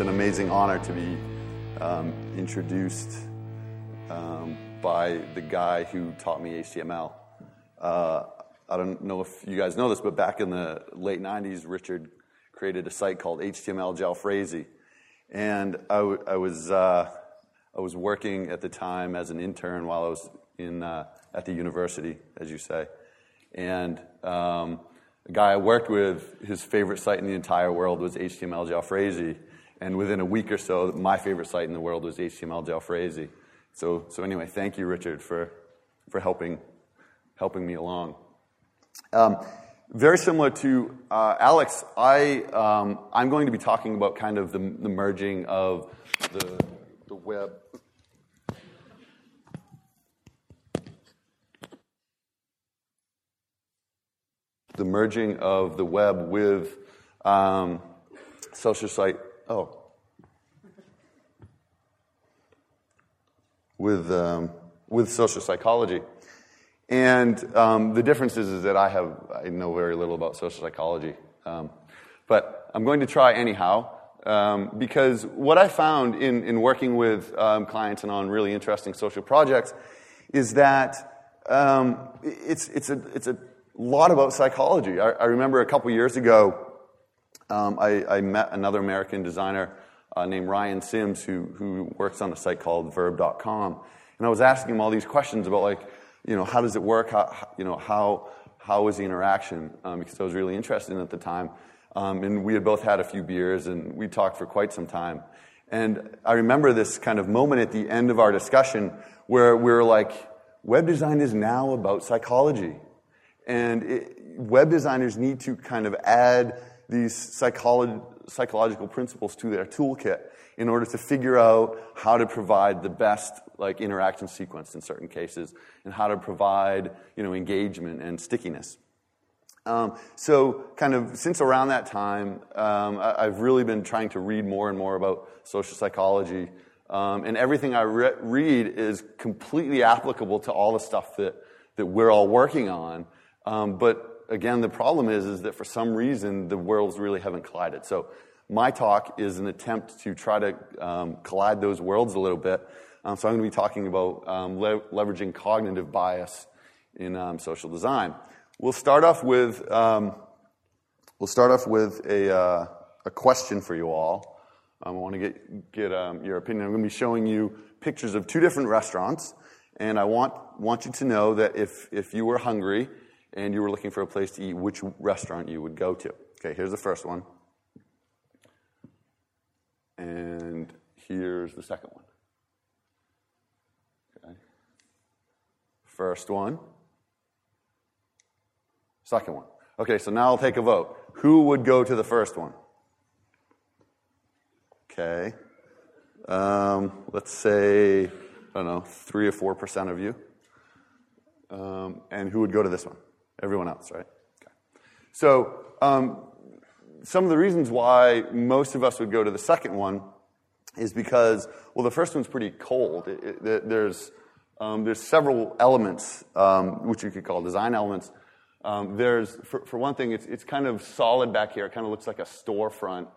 it's an amazing honor to be um, introduced um, by the guy who taught me HTML. Uh, I don't know if you guys know this, but back in the late 90s, Richard created a site called HTML Jalfrezi. And I, w- I was, uh, I was working at the time as an intern while I was in, uh, at the university, as you say. And um, the guy I worked with, his favorite site in the entire world was HTML Jalfrezi. And within a week or so, my favorite site in the world was HTML Jalfrezi. So, so anyway, thank you, Richard, for, for helping, helping me along. Um, very similar to uh, Alex, I, um, I'm going to be talking about kind of the, the merging of the, the web. The merging of the web with um, social site. Oh, with, um, with social psychology. And um, the difference is, is that I have I know very little about social psychology, um, but I'm going to try anyhow um, because what I found in, in working with um, clients and on really interesting social projects is that um, it's it's a it's a lot about psychology. I, I remember a couple years ago, um, I, I, met another American designer uh, named Ryan Sims who who works on a site called Verb.com, and I was asking him all these questions about like you know, how does it work? How, you know, how, how is the interaction? Um, because I was really interested in at the time. Um, and we had both had a few beers and we talked for quite some time. And I remember this kind of moment at the end of our discussion where we were like, web design is now about psychology. And it, web designers need to kind of add these psycholo- psychological principles to their toolkit in order to figure out how to provide the best like interaction sequence in certain cases and how to provide you know engagement and stickiness. Um, so kind of since around that time um, I, have really been trying to read more and more about social psychology. Um, and everything i re- read is completely applicable to all the stuff that, that we're all working on. Um, but again the problem is is that for some reason the worlds really haven't collided so my talk is an attempt to try to um, collide those worlds a little bit. Um, so I'm going to be talking about um, le- leveraging cognitive bias in um, social design. We'll start off with um, we'll start off with a, uh, a question for you all. Um, I want to get get your opinion. I'm going to be showing you pictures of two different restaurants, and I want want you to know that if if you were hungry and you were looking for a place to eat, which restaurant you would go to. Okay, here's the first one. And here's the second one. Okay. First one. Second one. Okay, so now I'll take a vote. Who would go to the first one? Okay. Um, let's say, I don't know, three or four percent of you. Um, and who would go to this one? Everyone else, right? Okay. So, um, some of the reasons why most of us would go to the second one is because, well, the first one's pretty cold. It, it, there's, um, there's several elements, um, which you could call design elements. Um, there's, for, for, one thing, it's, it's kind of solid back here. It kind of looks like a storefront.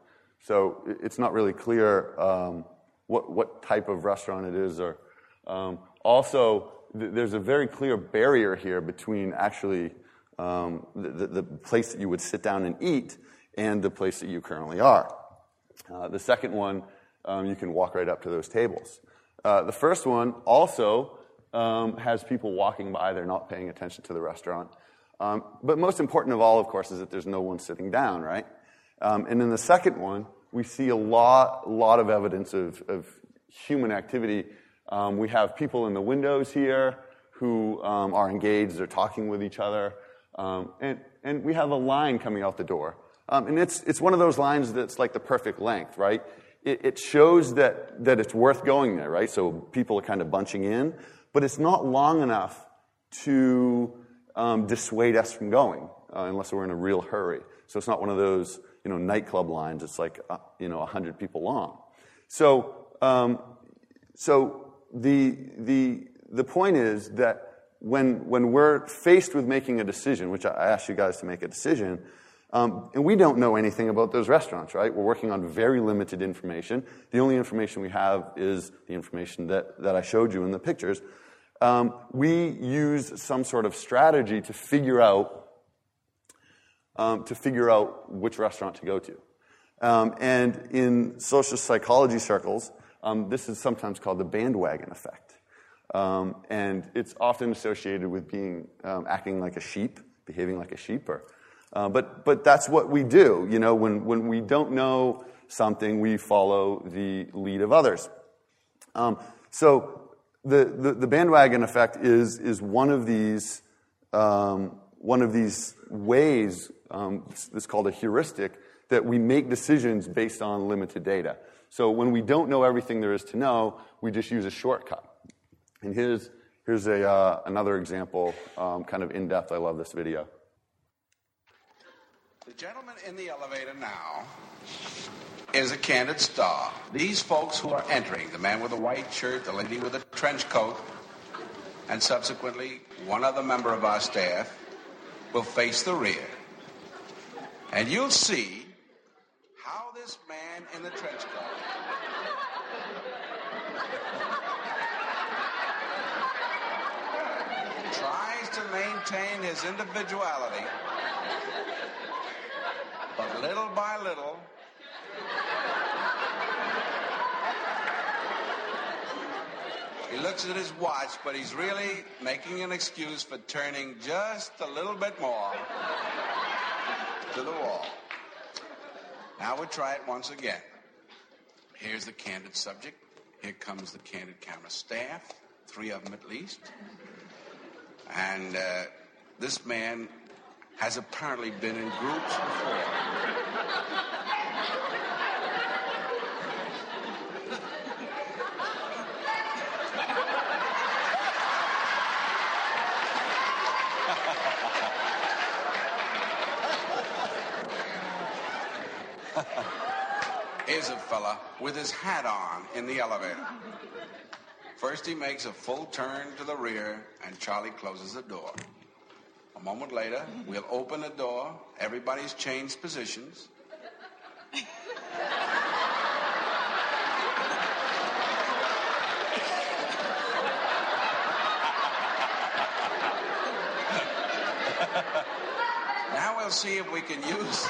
So it's not really clear um, what, what type of restaurant it is. Or um, also, th- there's a very clear barrier here between actually um, the, the place that you would sit down and eat and the place that you currently are. Uh, the second one, um, you can walk right up to those tables. Uh, the first one also um, has people walking by, they're not paying attention to the restaurant. Um, but most important of all, of course, is that there's no one sitting down, right? Um, and in the second one, we see a lot, lot of evidence of, of human activity. Um, we have people in the windows here who are engaged, they're talking with each other. And, and we have a line coming out the door. Um, and it's, it's one of those lines that's like the perfect length, right? It, it, shows that, that it's worth going there, right? So people are kind of bunching in, but it's not long enough to um, dissuade us from going uh, unless we're in a real hurry. So it's not one of those, you know, nightclub lines. It's like, uh, you know, 100 people long. So, um, so the, the, the point is that when, when we're faced with making a decision, which I asked you guys to make a decision, Um, and we don't know anything about those restaurants, right? We're working on very limited information. The only information we have is the information that, that I showed you in the pictures. Um, we use some sort of strategy to figure out um, to figure out which restaurant to go to. Um, and in social psychology circles, um, this is sometimes called the bandwagon effect. Um, and it's often associated with being um, acting like a sheep, behaving like a sheep. Or, uh, but, but that's what we do. You know, when, when we don't know something, we follow the lead of others. Um, so the, the, the, bandwagon effect is, is one of these, one of these ways, um, it's called a heuristic, that we make decisions based on limited data. So when we don't know everything there is to know, we just use a shortcut. And here's, here's a, uh, another example, um, kind of in depth. I love this video. The gentleman in the elevator now is a candid star. These folks who are entering, the man with the white shirt, the lady with the trench coat, and subsequently one other member of our staff, will face the rear. And you'll see how this man in the trench coat maintain his individuality, but little by little, He looks at his watch, but he's really making an excuse for turning just a little bit more to the wall. Now we'll try it once again. Here's the candid subject. Here comes the candid camera staff, three of them at least. And uh, this man has apparently been in groups before. Here's a fella with his hat on in the elevator. First, he makes a full turn to the rear, and Charlie closes the door. A moment later, we'll open the door. Everybody's changed positions. now we'll see if we can use.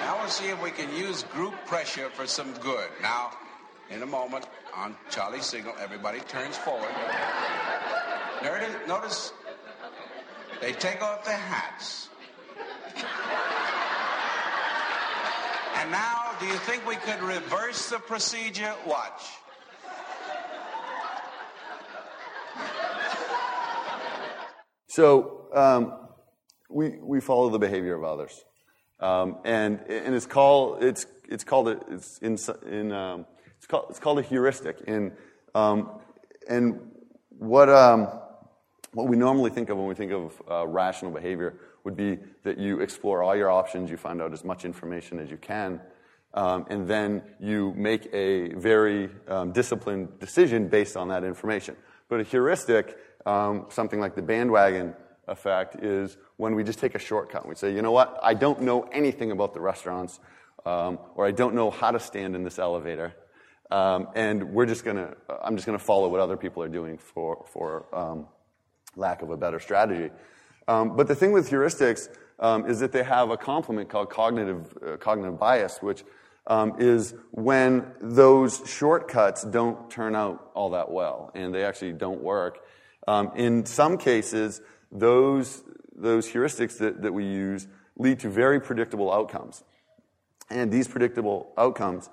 Now we'll see if we can use group pressure for some good. Now, in a moment, on Charlie's signal, everybody turns forward. Notice, they take off their hats. And now, do you think we could reverse the procedure? Watch. So um, we, we follow the behavior of others. Um, and, and it's called, it's, it's called, it's in, in um, it's called, it's called a heuristic. And, um, and what, um, what we normally think of when we think of uh, rational behavior would be that you explore all your options, you find out as much information as you can, um, and then you make a very um, disciplined decision based on that information. But a heuristic, um, something like the bandwagon effect, is when we just take a shortcut. We say, you know what, I don't know anything about the restaurants, um, or I don't know how to stand in this elevator. Um, and we're just gonna, I'm just gonna follow what other people are doing for, for um, lack of a better strategy. Um, but the thing with heuristics um, is that they have a complement called cognitive, uh, cognitive bias, which um, is when those shortcuts don't turn out all that well and they actually don't work. Um, in some cases, those, those heuristics that, that we use lead to very predictable outcomes. And these predictable outcomes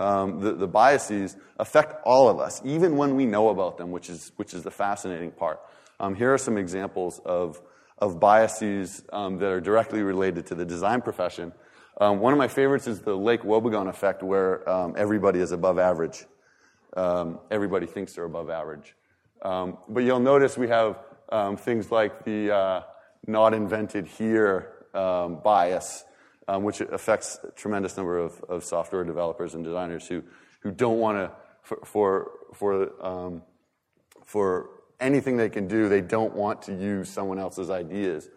um, the, the biases affect all of us, even when we know about them, which is, which is the fascinating part. Um, here are some examples of, of biases um, that are directly related to the design profession. Um, one of my favorites is the Lake Wobegon effect, where um, everybody is above average. Um, everybody thinks they're above average. but you'll notice we have things like the uh, not invented here bias um, which affects a tremendous number of, of software developers and designers who, who don't want to, for, for, for, um, for anything they can do, they don't want to use someone else's ideas.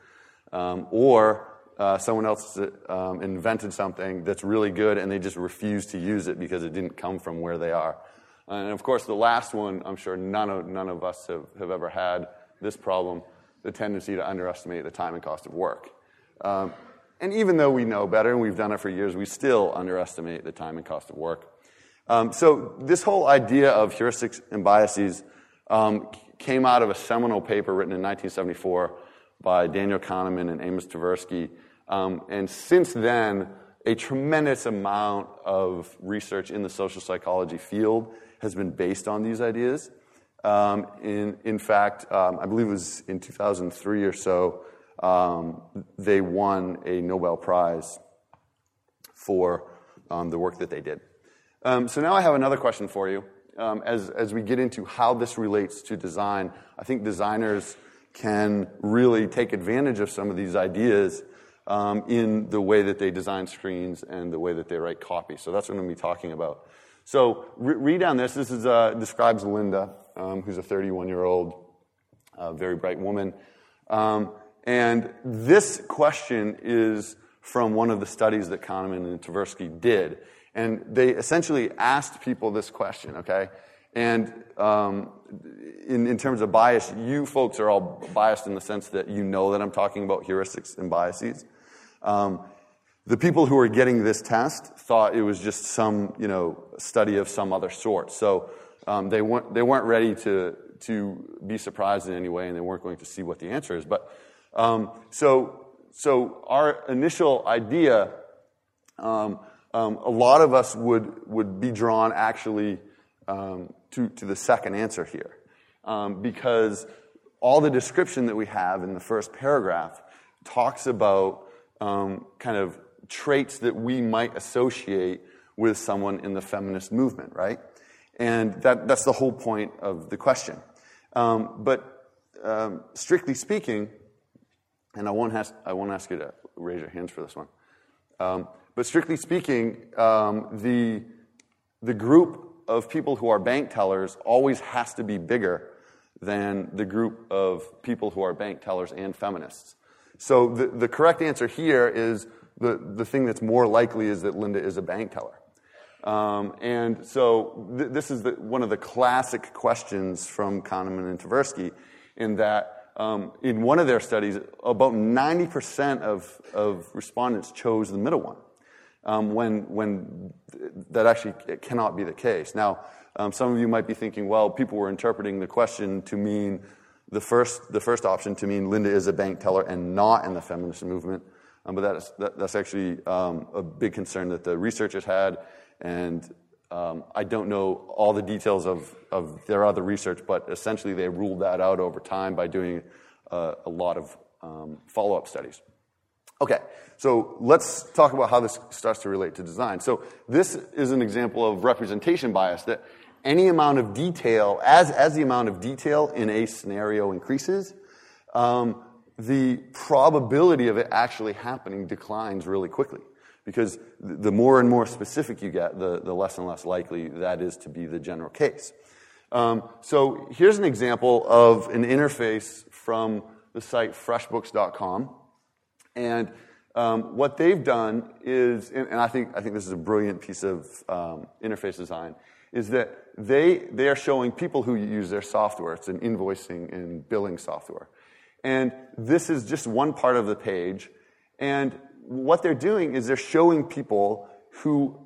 Um, or uh, someone else um, invented something that's really good and they just refuse to use it because it didn't come from where they are. And of course, the last one, I'm sure none of, none of us have, have ever had this problem the tendency to underestimate the time and cost of work. Um, and even though we know better and we've done it for years, we still underestimate the time and cost of work. Um, so, this whole idea of heuristics and biases um, came out of a seminal paper written in 1974 by Daniel Kahneman and Amos Tversky. Um, and since then, a tremendous amount of research in the social psychology field has been based on these ideas. Um, in, in fact, um, I believe it was in 2003 or so, um, they won a Nobel Prize for um, the work that they did. Um, so now I have another question for you. Um, as, as we get into how this relates to design, I think designers can really take advantage of some of these ideas um, in the way that they design screens and the way that they write copy. So that's what I'm going to be talking about. So re- read down this. This is, uh, describes Linda, um, who's a 31 year old, uh, very bright woman. Um, and this question is from one of the studies that Kahneman and Tversky did. And they essentially asked people this question, okay? And um, in, in terms of bias, you folks are all biased in the sense that you know that I'm talking about heuristics and biases. Um, the people who were getting this test thought it was just some, you know, study of some other sort. So um, they, weren't, they weren't ready to, to be surprised in any way, and they weren't going to see what the answer is. But um, so, so our initial idea, um, um a lot of us would, would be drawn actually um, to, to the second answer here. Um, because all the description that we have in the first paragraph talks about kind of traits that we might associate with someone in the feminist movement, right? And that, that's the whole point of the question. Um, but um, strictly speaking, and I won't, ask, I won't ask you to raise your hands for this one, um, but strictly speaking, um, the, the group of people who are bank tellers always has to be bigger than the group of people who are bank tellers and feminists. So the, the correct answer here is the, the thing that's more likely is that Linda is a bank teller. Um, and so th- this is the, one of the classic questions from Kahneman and Tversky in that um, in one of their studies, about 90% of, of respondents chose the middle one. Um, when, when that actually cannot be the case. Now, um, some of you might be thinking, well, people were interpreting the question to mean the first, the first option to mean Linda is a bank teller and not in the feminist movement. Um, but that is, that, that's actually um, a big concern that the researchers had. And um, I don't know all the details of, of their other research, but essentially they ruled that out over time by doing uh, a lot of um, follow up studies. Okay, so let's talk about how this starts to relate to design. So this is an example of representation bias that any amount of detail, as, as the amount of detail in a scenario increases, um, the probability of it actually happening declines really quickly. Because the more and more specific you get, the, the less and less likely that is to be the general case. Um, so here's an example of an interface from the site freshbooks.com. And um, what they've done is, and, I, think, I think this is a brilliant piece of um, interface design, is that they, they are showing people who use their software, it's an invoicing and billing software. And this is just one part of the page. And what they're doing is they're showing people who,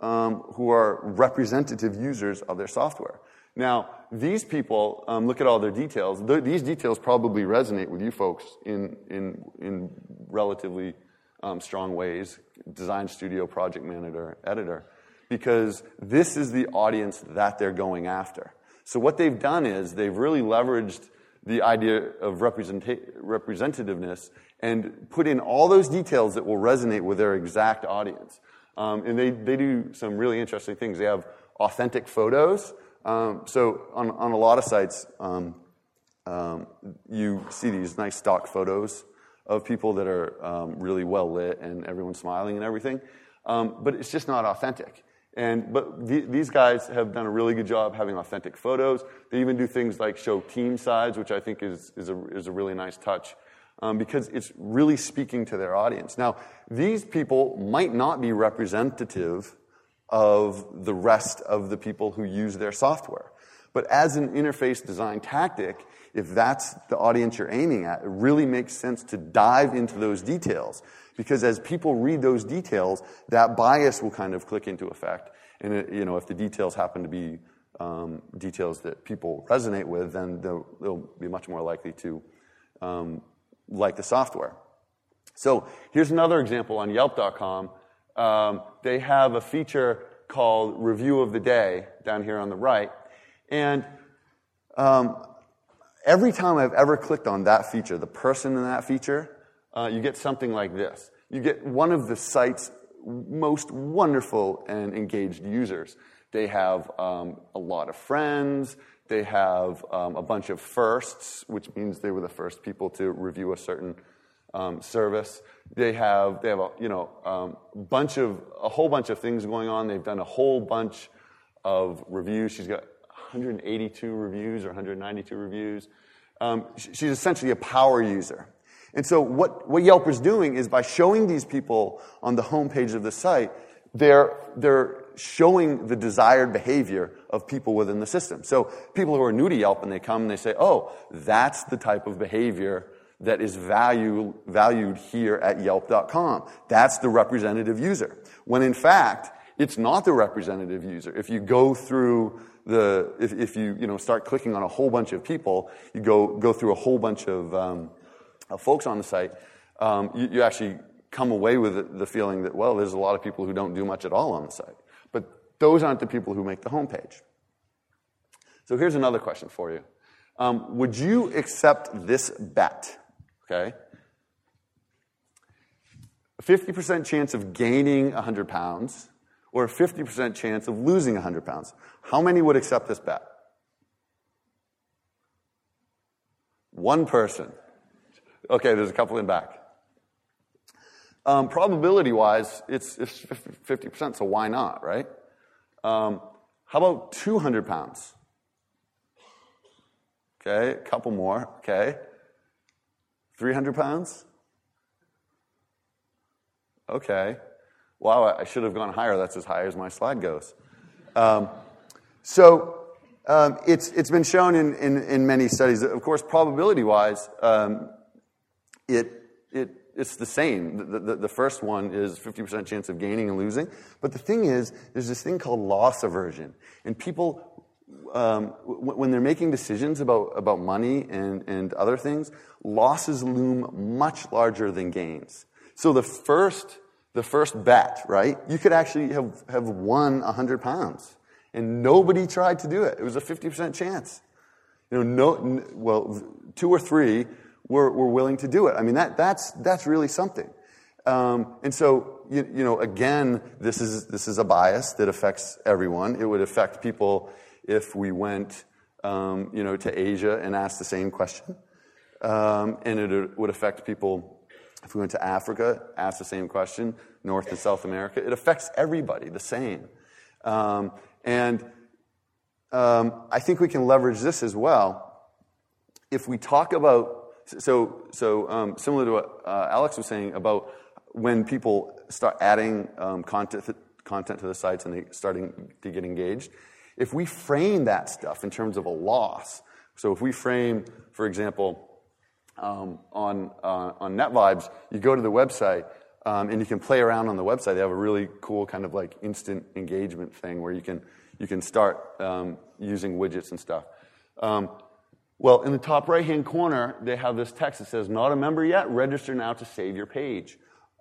um, who are representative users of their software. Now, these people, um, look at all their details. these details probably resonate with you folks in, in, in relatively um, strong ways design studio, project manager, editor, because this is the audience that they're going after. So, what they've done is they've really leveraged the idea of representativeness and put in all those details that will resonate with their exact audience. Um, and they, they do some really interesting things. They have authentic photos. Um, so on, on a lot of sites, um, um you see these nice stock photos of people that are um, really well lit and everyone's smiling and everything. Um, but it's just not authentic. And, but the, these guys have done a really good job having authentic photos. They even do things like show team sides, which I think is, is, a, is a really nice touch. um, because it's really speaking to their audience. Now, these people might not be representative of the rest of the people who use their software. But as an interface design tactic, if that's the audience you're aiming at, it really makes sense to dive into those details. Because as people read those details, that bias will kind of click into effect. And it, you know, if the details happen to be um, details that people resonate with, then they'll, they'll be much more likely to um, like the software. So here's another example on Yelp.com. Um, they have a feature called Review of the Day down here on the right. And um, every time I've ever clicked on that feature, the person in that feature, uh, you get something like this. You get one of the site's most wonderful and engaged users. They have um, a lot of friends. They have um, a bunch of firsts, which means they were the first people to review a certain um, service. They have they have a you know um, bunch of a whole bunch of things going on. They've done a whole bunch of reviews. She's got 182 reviews or 192 reviews. Um, she's essentially a power user. And so what, what Yelp is doing is by showing these people on the homepage of the site, they're, they're showing the desired behavior of people within the system. So people who are new to Yelp and they come and they say, oh, that's the type of behavior that is value, valued here at yelp.com. That's the representative user. When in fact, it's not the representative user. If you go through the, if, if you, you know, start clicking on a whole bunch of people, you go, go through a whole bunch of, um, folks on the site, um, you, you, actually come away with the feeling that, well, there's a lot of people who don't do much at all on the site. But those aren't the people who make the homepage. So here's another question for you. Um, would you accept this bet? Okay. 50% chance of gaining 100 pounds or a 50% chance of losing 100 pounds. How many would accept this bet? One person. Okay, there's a couple in back. Um, probability wise, it's, it's 50%, so why not, right? Um, how about 200 pounds? Okay, a couple more, okay. 300 pounds? Okay wow, I should have gone higher. That's as high as my slide goes. Um, so um, it's, it's been shown in, in, in, many studies. Of course, probability wise, um, it, it, it's the same. The, the, the, first one is 50% chance of gaining and losing. But the thing is, there's this thing called loss aversion. And people, um, w- when they're making decisions about, about money and, and other things, losses loom much larger than gains. So the first the first bet, right? You could actually have, have won 100 pounds. And nobody tried to do it. It was a 50% chance. You know, no, well, two or three were, were willing to do it. I mean, that, that's, that's really something. Um, and so, you, you, know, again, this is, this is a bias that affects everyone. It would affect people if we went, um, you know, to Asia and asked the same question. Um, and it would affect people if we went to Africa, asked the same question, North and South America, it affects everybody the same. Um, and um, I think we can leverage this as well. If we talk about, so, so um, similar to what uh, Alex was saying about when people start adding um, content, content to the sites and they starting to get engaged, if we frame that stuff in terms of a loss, so if we frame, for example, um, on, uh, on NetVibes, you go to the website um, and you can play around on the website. They have a really cool kind of like instant engagement thing where you can, you can start um, using widgets and stuff. Well, in the top right hand corner, they have this text that says, Not a member yet? Register now to save your page.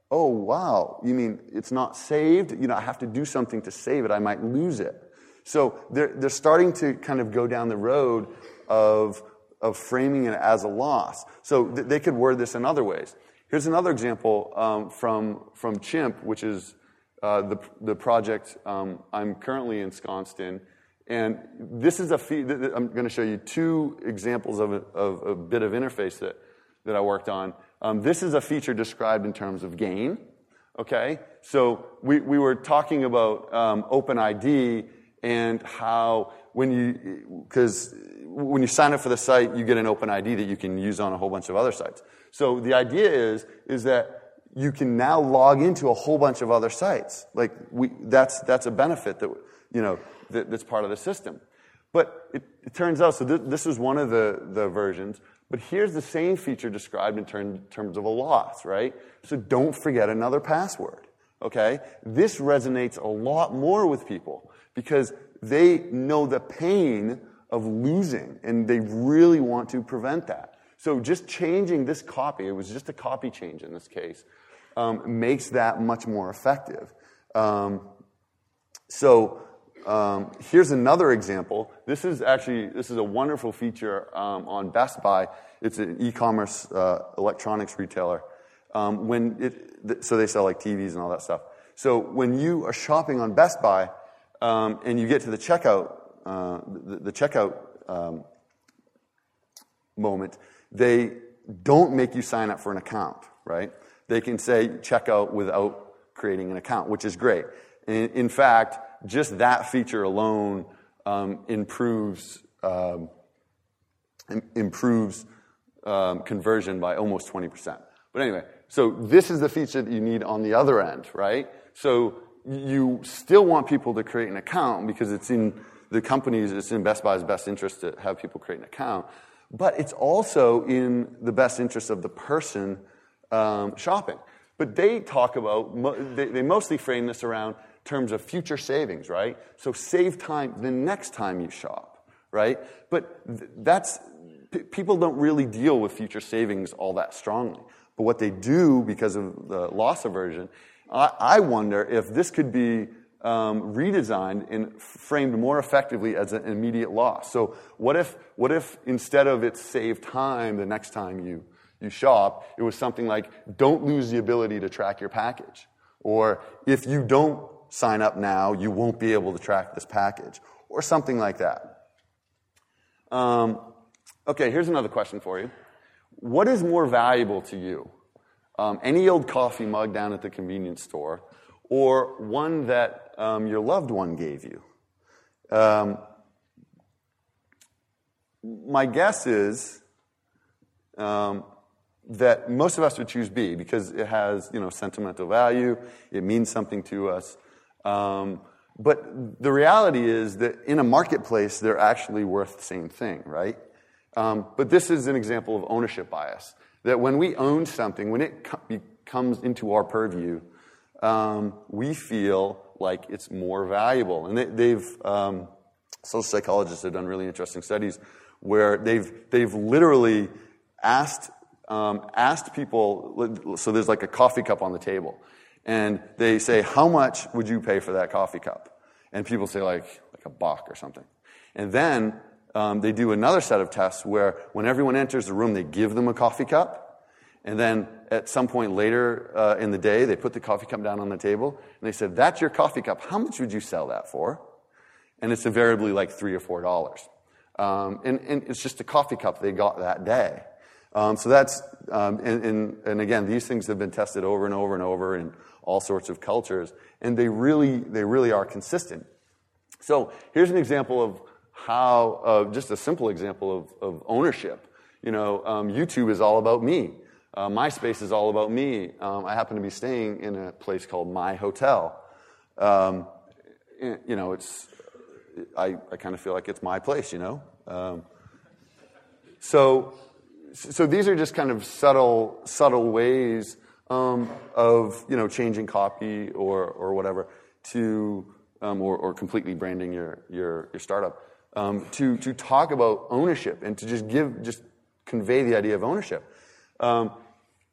Oh, wow. You mean it's not saved? You know, I have to do something to save it. I might lose it. So they're, they're starting to kind of go down the road of of framing it as a loss. So th- they could word this in other ways. Here's another example um, from, from Chimp, which is uh, the, the project um, I'm currently ensconced in. And this is a fee- th- th- I'm going to show you two examples of a, of a, bit of interface that, that I worked on. Um, this is a feature described in terms of gain. Okay, so we, we were talking about um, OpenID and how when you, because when you sign up for the site, you get an open ID that you can use on a whole bunch of other sites. So the idea is, is that you can now log into a whole bunch of other sites. Like we, that's, that's a benefit that, you know, that, that's part of the system. But it, it turns out, so th- this is one of the, the versions, but here's the same feature described in term, terms of a loss, right? So don't forget another password, okay? This resonates a lot more with people because they know the pain of losing and they really want to prevent that. So just changing this copy, it was just a copy change in this case, um, makes that much more effective. Um, so um, here's another example. This is actually this is a wonderful feature um, on Best Buy. It's an e-commerce uh, electronics retailer. Um, when it, so they sell like TVs and all that stuff. So when you are shopping on Best Buy um, and you get to the checkout, uh, the, the, checkout um, moment, they don't make you sign up for an account, right? They can say checkout without creating an account, which is great. In, in fact, just that feature alone um, improves um, improves um, conversion by almost 20%. But anyway, so this is the feature that you need on the other end, right? So you still want people to create an account because it's in the company's, it's in Best Buy's best interest to have people create an account. But it's also in the best interest of the person um, shopping. But they talk about, they mostly frame this around terms of future savings, right? So save time the next time you shop, right? But that's, p- people don't really deal with future savings all that strongly. But what they do because of the loss aversion, I, I wonder if this could be um, redesigned and framed more effectively as an immediate loss. So what if, what if instead of it save time the next time you, you shop, it was something like, don't lose the ability to track your package. Or if you don't sign up now, you won't be able to track this package. Or something like that. Um, okay, here's another question for you. What is more valuable to you? Um, any old coffee mug down at the convenience store, or one that um, your loved one gave you? Um, my guess is um, that most of us would choose B because it has, you know, sentimental value. It means something to us. Um, but the reality is that in a marketplace, they're actually worth the same thing, right? Um, but this is an example of ownership bias. That when we own something, when it co- comes into our purview, um, we feel like it's more valuable. And they, have um, social psychologists have done really interesting studies where they've, they've literally asked, um, asked people, so there's like a coffee cup on the table, and they say, how much would you pay for that coffee cup? And people say like, like a buck or something. And then um, they do another set of tests where when everyone enters the room, they give them a coffee cup. And then at some point later uh, in the day, they put the coffee cup down on the table and they said, That's your coffee cup. How much would you sell that for? And it's invariably like three or four dollars. Um, and, and, it's just a coffee cup they got that day. Um, so that's, um, and, and, and, again, these things have been tested over and over and over in all sorts of cultures, and they really, they really are consistent. So here's an example of how, uh, just a simple example of, of ownership. You know, um, YouTube is all about me. Uh, MySpace is all about me. Um, I happen to be staying in a place called My Hotel. Um, you know, it's I, I kind of feel like it's my place. You know, um, so so these are just kind of subtle subtle ways um, of you know changing copy or or whatever to um, or, or completely branding your your your startup um, to to talk about ownership and to just give just convey the idea of ownership. Um,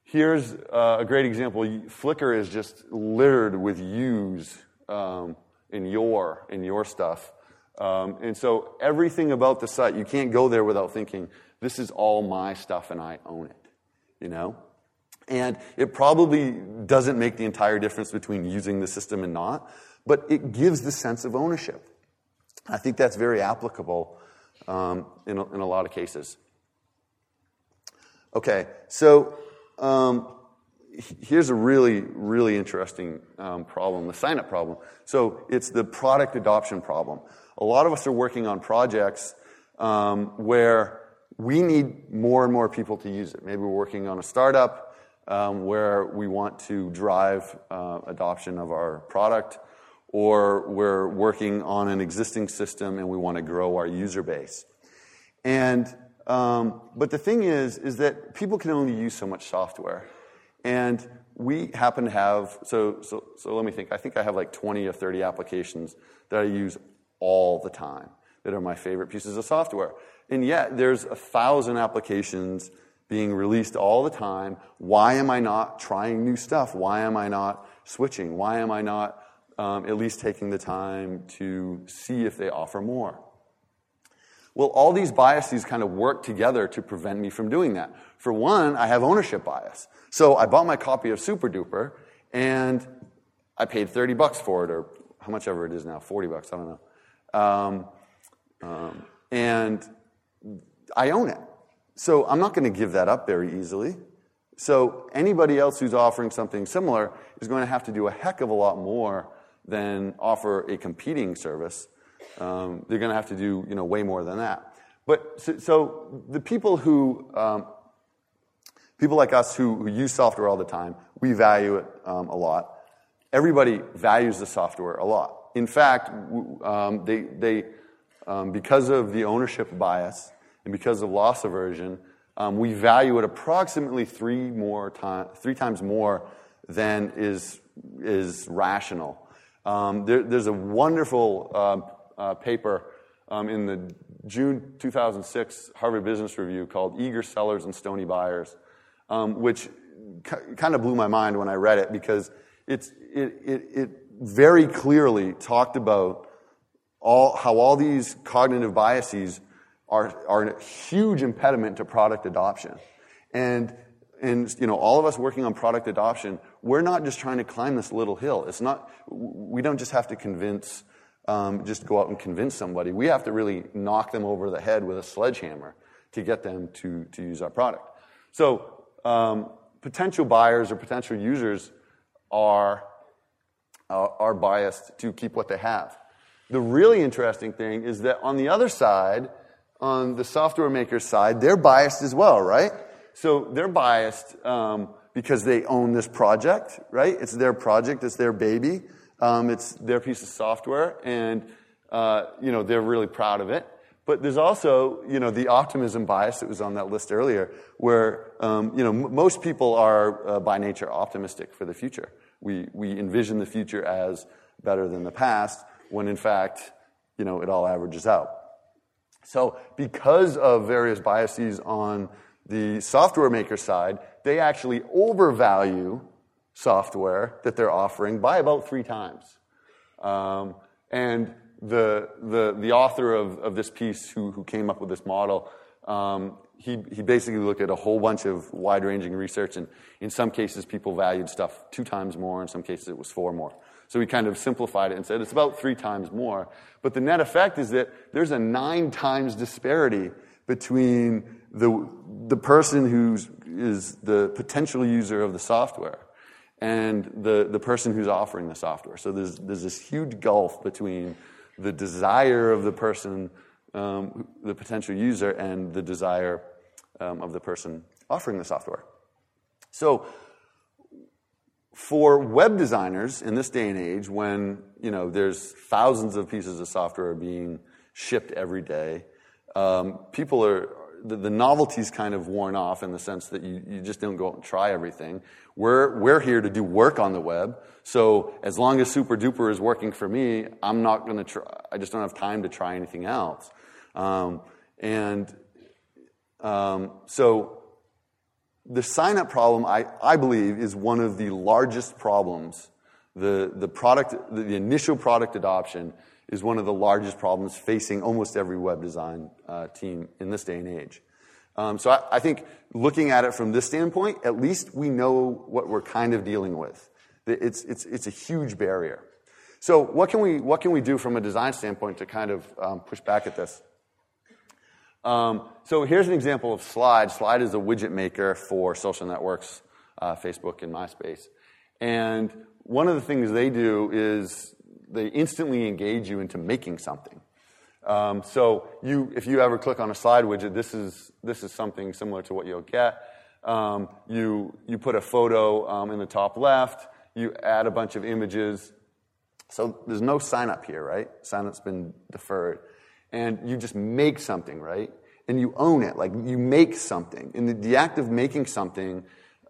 here's uh, a great example. Flickr is just littered with yous um, in your in your stuff, um, and so everything about the site you can't go there without thinking this is all my stuff and I own it. You know, and it probably doesn't make the entire difference between using the system and not, but it gives the sense of ownership. I think that's very applicable um, in, a, in a lot of cases. Okay, so um, here's a really, really interesting um, problem the sign up problem. So it's the product adoption problem. A lot of us are working on projects um, where we need more and more people to use it. Maybe we're working on a startup um, where we want to drive uh, adoption of our product, or we're working on an existing system and we want to grow our user base. And um, but the thing is, is that people can only use so much software. And we happen to have, so, so, so let me think, I think I have like 20 or 30 applications that I use all the time that are my favorite pieces of software. And yet there's a thousand applications being released all the time. Why am I not trying new stuff? Why am I not switching? Why am I not um, at least taking the time to see if they offer more? Well, all these biases kind of work together to prevent me from doing that. For one, I have ownership bias. So I bought my copy of Super Duper and I paid 30 bucks for it, or how much ever it is now, 40 bucks, I don't know. Um, um, and I own it. So I'm not going to give that up very easily. So anybody else who's offering something similar is going to have to do a heck of a lot more than offer a competing service um, they're going to have to do you know way more than that. But so, so the people who um, people like us who, who, use software all the time, we value it um, a lot. Everybody values the software a lot. In fact, um, they, they um, because of the ownership bias and because of loss aversion, um, we value it approximately three more time, three times more than is is rational. Um, there, there's a wonderful uh, uh, paper um, in the June 2006 Harvard Business Review called Eager Sellers and Stony Buyers, um, which kind of blew my mind when I read it because it's, it, it, it very clearly talked about all, how all these cognitive biases are, are a huge impediment to product adoption. And, and you know, all of us working on product adoption, we're not just trying to climb this little hill. It's not, we don't just have to convince um, just go out and convince somebody. We have to really knock them over the head with a sledgehammer to get them to, to use our product. So, um, potential buyers or potential users are, are biased to keep what they have. The really interesting thing is that on the other side, on the software maker's side, they're biased as well, right? So they're biased um, because they own this project, right? It's their project, it's their baby. Um, it's their piece of software, and uh, you know they're really proud of it. But there's also, you know, the optimism bias that was on that list earlier, where, um, you know, m- most people are uh, by nature optimistic for the future. We, we envision the future as better than the past, when in fact, you know, it all averages out. So because of various biases on the software maker side, they actually overvalue software that they're offering by about three times. Um, and the, the, the author of, of this piece who, who came up with this model, um, he, he basically looked at a whole bunch of wide ranging research, and in some cases, people valued stuff two times more, in some cases, it was four more. So we kind of simplified it and said it's about three times more. But the net effect is that there's a nine times disparity between the, the person who is the potential user of the software and the, the person who's offering the software. So there's, there's this huge gulf between the desire of the person, um, the potential user, and the desire um, of the person offering the software. So for web designers in this day and age, when you know there's thousands of pieces of software being shipped every day, um, people are the, the novelty's kind of worn off in the sense that you, you just don't go out and try everything. We're, we're here to do work on the web. So as long as Super Duper is working for me, I'm not going to try, I just don't have time to try anything else. Um, and um, so the sign up problem, I, I believe, is one of the largest problems. The, the product, the, the initial product adoption is one of the largest problems facing almost every web design uh, team in this day and age. Um, so I, I, think looking at it from this standpoint, at least we know what we're kind of dealing with. It's, it's, it's a huge barrier. So what can, we, what can we do from a design standpoint to kind of um, push back at this? Um, so here's an example of Slide. Slide is a widget maker for social networks uh, Facebook and MySpace. And one of the things they do is they instantly engage you into making something. Um, so you, if you ever click on a slide widget, this is, this is something similar to what you'll get. Um, you, you put a photo um, in the top left, you add a bunch of images. So there's no sign up here, right? Sign up's been deferred. And you just make something, right? And you own it. Like you make something. And the, the act of making something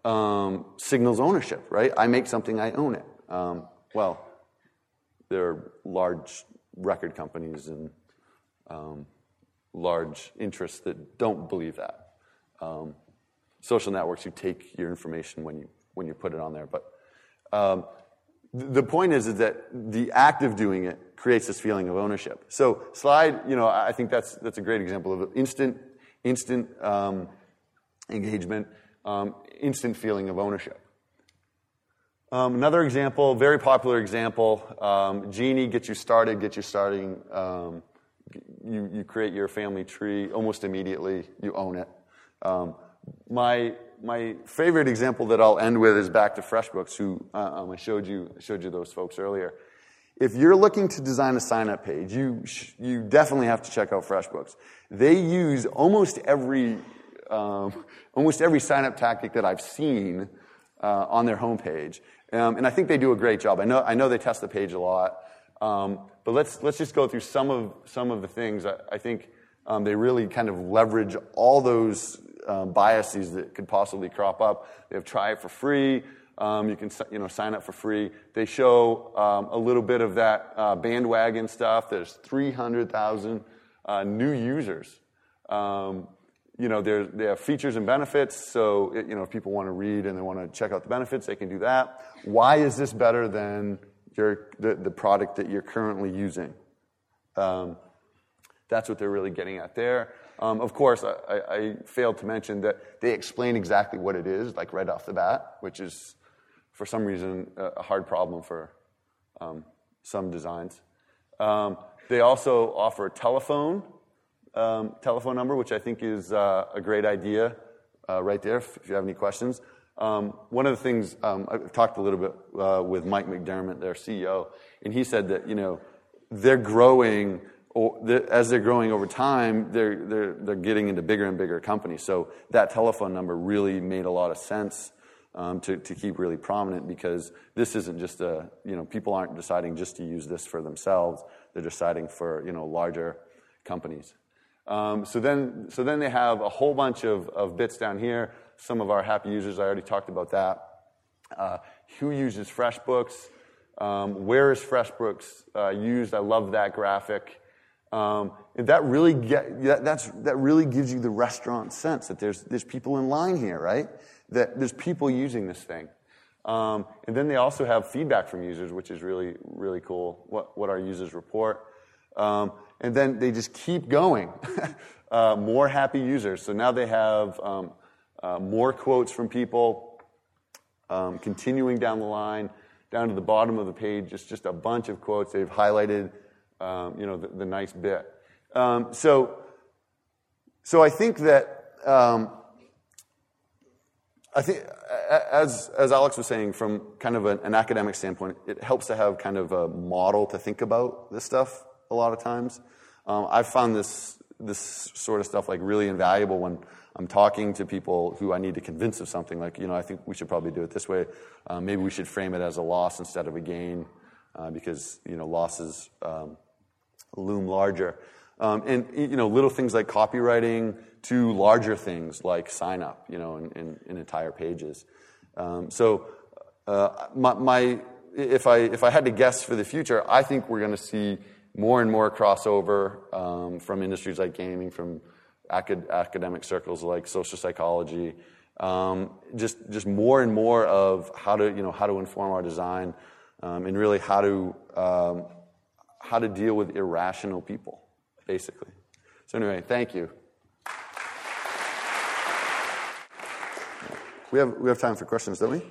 um, signals ownership, right? I make something, I own it. Um, well, there are large record companies and um, large interests that don't believe that. Um, social networks, you take your information when you when you put it on there. But um, th- the point is, is that the act of doing it creates this feeling of ownership. So slide, you know, I think that's that's a great example of instant instant um, engagement, um, instant feeling of ownership. Um, another example, very popular example, um, Geni gets you started, gets you starting. Um, you, you create your family tree almost immediately. You own it. Um, my, my favorite example that I'll end with is back to FreshBooks, who uh, um, I showed you, showed you those folks earlier. If you're looking to design a sign up page, you, you definitely have to check out FreshBooks. They use almost every, um, almost every sign up tactic that I've seen uh, on their homepage. Um, and I think they do a great job. I know, I know they test the page a lot. Um, but let's, let's just go through some of, some of the things. I, I think um, they really kind of leverage all those um, biases that could possibly crop up. They have try it for free. Um, you can you know, sign up for free. They show um, a little bit of that uh, bandwagon stuff. There's 300,000 uh, new users. Um, you know, they have features and benefits. So, it, you know, if people want to read and they want to check out the benefits, they can do that. Why is this better than your, the, the product that you're currently using? Um, that's what they're really getting at there. Um, of course, I, I, I, failed to mention that they explain exactly what it is, like right off the bat, which is, for some reason, a hard problem for um, some designs. Um, they also offer a telephone um, telephone number, which I think is uh, a great idea uh, right there if, if, you have any questions. Um, one of the things um, I've talked a little bit uh, with Mike McDermott, their CEO, and he said that you know they're growing as they're growing over time, they're, they're, they're getting into bigger and bigger companies. So that telephone number really made a lot of sense to, to keep really prominent because this isn't just a, you know, people aren't deciding just to use this for themselves. They're deciding for, you know, larger companies. Um, so, then, so then they have a whole bunch of, of bits down here. Some of our happy users, I already talked about that. Uh, who uses FreshBooks? Um, where is FreshBooks uh, used? I love that graphic. Um, that really get, that, that's, that really gives you the restaurant sense that there's, there's people in line here, right? That there's people using this thing. Um, and then they also have feedback from users, which is really, really cool, what, what our users report. Um, and then they just keep going. uh, more happy users. So now they have um, uh, more quotes from people, um, continuing down the line, down to the bottom of the page, just, just a bunch of quotes. They've highlighted um, you know, the, the nice bit. Um, so, so I think that I think, as, as Alex was saying, from kind of an, an, academic standpoint, it helps to have kind of a model to think about this stuff a lot of times. Um, I've found this, this sort of stuff like really invaluable when I'm talking to people who I need to convince of something. Like, you know, I think we should probably do it this way. Uh, maybe we should frame it as a loss instead of a gain, uh, because, you know, losses um, loom larger. Um, and you know, little things like copywriting to larger things like sign up, you know, in, in, in entire pages. Um, so, uh, my, my, if I if I had to guess for the future, I think we're going to see more and more crossover um, from industries like gaming, from acad- academic circles like social psychology, um, just just more and more of how to you know how to inform our design, um, and really how to um, how to deal with irrational people, basically. So, anyway, thank you. We have, we have time for questions, don't we?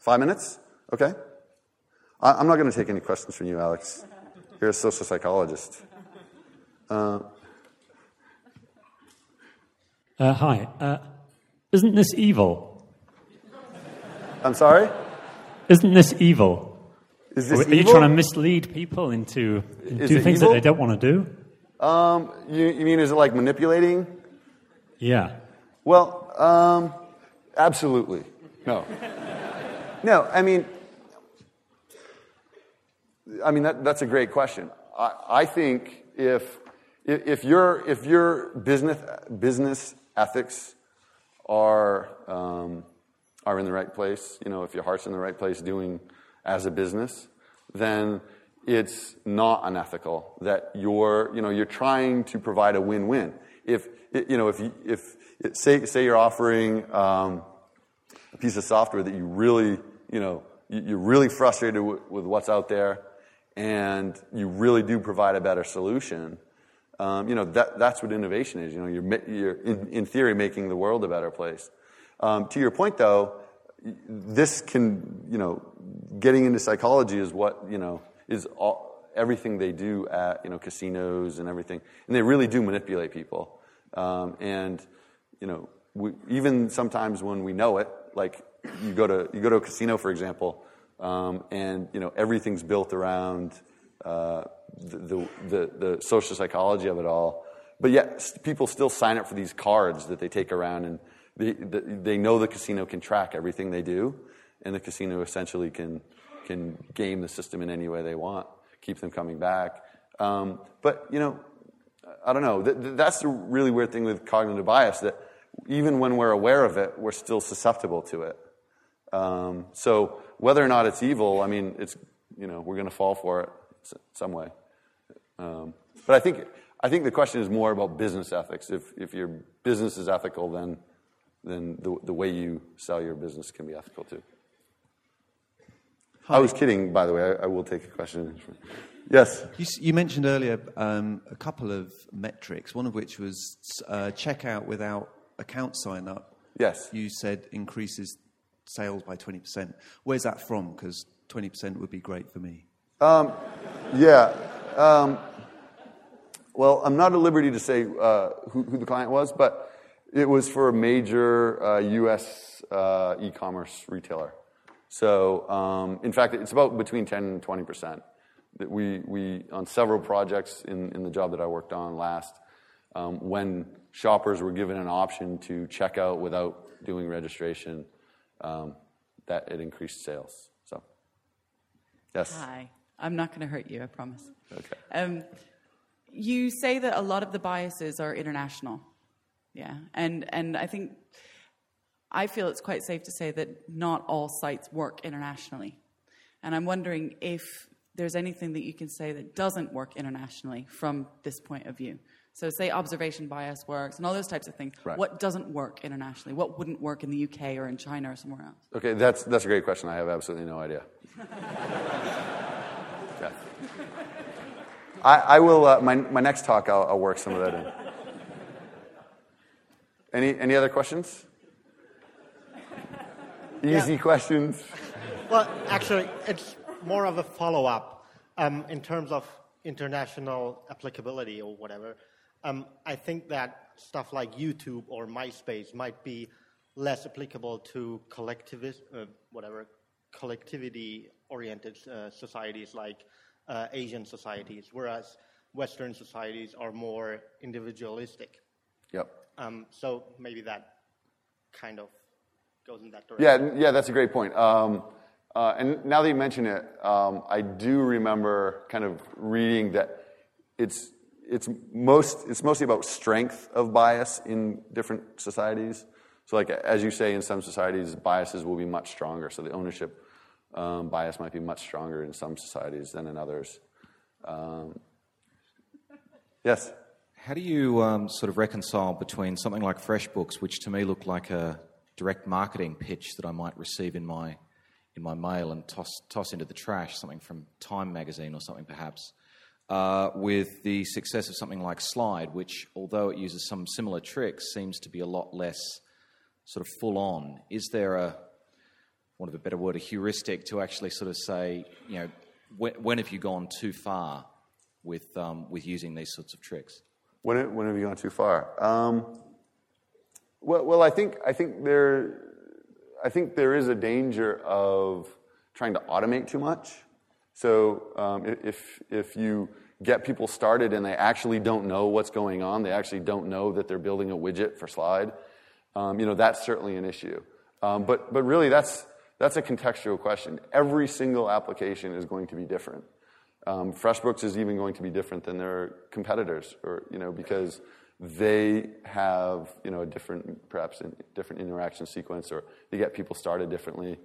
Five minutes? Okay. I, am not going to take any questions from you, Alex. You're a social psychologist. Uh, uh, hi. Uh, isn't this evil? I'm sorry? Isn't this evil? Is Are this you evil? trying to mislead people into Is do things evil? that they don't want to do? Um, you, you mean is it like manipulating? Yeah. Well, um, absolutely. No. no, I mean, I mean that, that's a great question. I, I think if if your if your business business ethics are um, are in the right place, you know, if your heart's in the right place, doing as a business, then it's not unethical that you're you know you're trying to provide a win-win. If you know if if say say you're offering um, a piece of software that you really you know you- you're really frustrated with, with what's out there, and you really do provide a better solution. Um, you know that that's what innovation is. You know, you're you're in, in theory making the world a better place. Um, to your point, though, this can you know getting into psychology is what you know is all, everything they do at you know casinos and everything, and they really do manipulate people. Um, and you know, we, even sometimes when we know it, like you go to you go to a casino, for example, um, and you know everything's built around uh, the, the, the the social psychology of it all. But yet, people still sign up for these cards that they take around, and they they know the casino can track everything they do, and the casino essentially can can game the system in any way they want, keep them coming back. Um, but you know, I don't know. Th- th- that's the really weird thing with cognitive bias that even when we're aware of it, we're still susceptible to it. Um, so whether or not it's evil, I mean, it's you know we're going to fall for it some way. Um, but I think I think the question is more about business ethics. If if your business is ethical, then then the the way you sell your business can be ethical too. I was kidding, by the way. I, I will take a question. Yes. You, you mentioned earlier um, a couple of metrics, one of which was uh, checkout without account sign up. Yes. You said increases sales by 20%. Where's that from? Because 20% would be great for me. Yeah. Um, well, I'm not at liberty to say uh, who, who the client was, but it was for a major uh, U.S. Uh, e-commerce retailer. So, um, in fact, it's about between 10 and 20 percent. That we, we on several projects in, in the job that I worked on last, um, when shoppers were given an option to check out without doing registration, um, that it increased sales. So, yes. Hi. I'm not going to hurt you, I promise. Okay. Um, you say that a lot of the biases are international. Yeah. And, and I think, I feel it's quite safe to say that not all sites work internationally. And I'm wondering if there's anything that you can say that doesn't work internationally from this point of view. So, say observation bias works and all those types of things. Right. What doesn't work internationally? What wouldn't work in the UK or in China or somewhere else? Okay, that's, that's a great question. I have absolutely no idea. Yeah. I, I will, uh, my, my next talk, I'll, I'll work some of that in. Any, any other questions? Easy questions. Well, actually, it's more of a follow up um, in terms of international applicability or whatever. Um, I think that stuff like YouTube or MySpace might be less applicable to collectivist, uh, whatever, collectivity oriented uh, societies like uh, Asian societies, whereas Western societies are more individualistic. Yep. Um, so maybe that kind of goes in that direction. Yeah, yeah, that's a great point. Um, uh, and now that you mention it, um, I do remember kind of reading that it's it's most it's mostly about strength of bias in different societies. So, like as you say, in some societies, biases will be much stronger. So the ownership um, bias might be much stronger in some societies than in others. Um, yes. How do you um, sort of reconcile between something like FreshBooks, which to me looked like a direct marketing pitch that I might receive in my in my mail and toss toss into the trash, something from Time magazine or something perhaps, uh, with the success of something like Slide, which although it uses some similar tricks, seems to be a lot less sort of full on. Is there a want of a better word, a heuristic to actually sort of say, you know, when, when have you gone too far with um, with using these sorts of tricks? When, when have you gone too far? Um, well, well, I think I think there. I think there is a danger of trying to automate too much. So um, if, if you get people started and they actually don't know what's going on, they actually don't know that they're building a widget for Slide, um, you know, that's certainly an issue. Um, but, but really, that's, that's a contextual question. Every single application is going to be different. Um, FreshBooks is even going to be different than their competitors, or, you know, because they have, you know, a different, perhaps a different interaction sequence, or they get people started differently.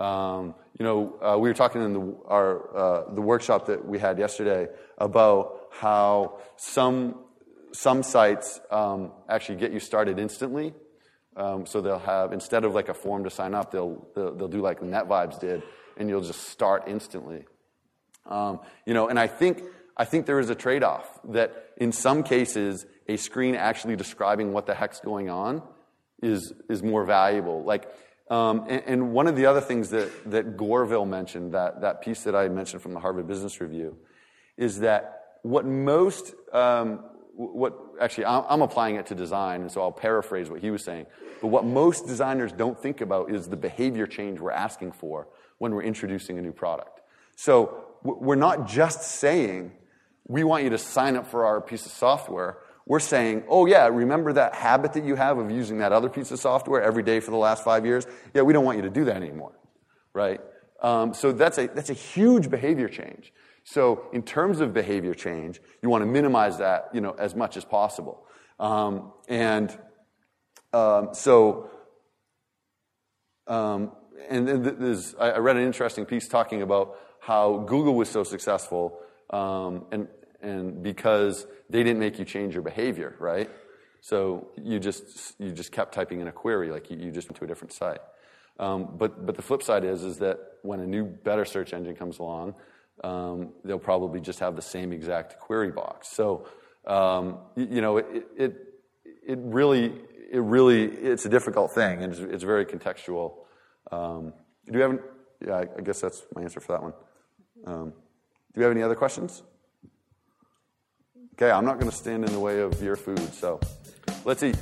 Um, you know, uh, we were talking in the, our, uh, the workshop that we had yesterday about how some, some sites um, actually get you started instantly. Um, so they'll have, instead of like a form to sign up, they'll, they'll, they'll do like NetVibes did, and you'll just start instantly. Um, you know, and I think, I think there is a trade off that in some cases, a screen actually describing what the heck's going on is, is more valuable. Like, um, and, and, one of the other things that, that Gourville mentioned, that, that piece that I mentioned from the Harvard Business Review, is that what most, um, what actually I'm, I'm applying it to design, and so I'll paraphrase what he was saying. But what most designers don't think about is the behavior change we're asking for when we're introducing a new product. So we're not just saying, we want you to sign up for our piece of software. We're saying, oh, yeah, remember that habit that you have of using that other piece of software every day for the last five years? Yeah, we don't want you to do that anymore, right? Um, so that's a, that's a huge behavior change. So in terms of behavior change, you want to minimize that, you know, as much as possible. Um, and um, so, um, and there's, I read an interesting piece talking about how Google was so successful, um, and and because they didn't make you change your behavior, right? So you just you just kept typing in a query, like you, you just went to a different site. Um, but but the flip side is is that when a new better search engine comes along, um, they'll probably just have the same exact query box. So um, you, you, know it, it it really it really it's a difficult thing and it's, it's very contextual. Um, do you have? Any, Yeah, I guess that's my answer for that one. Um, do you have any other questions? Okay, I'm not going to stand in the way of your food, so let's eat.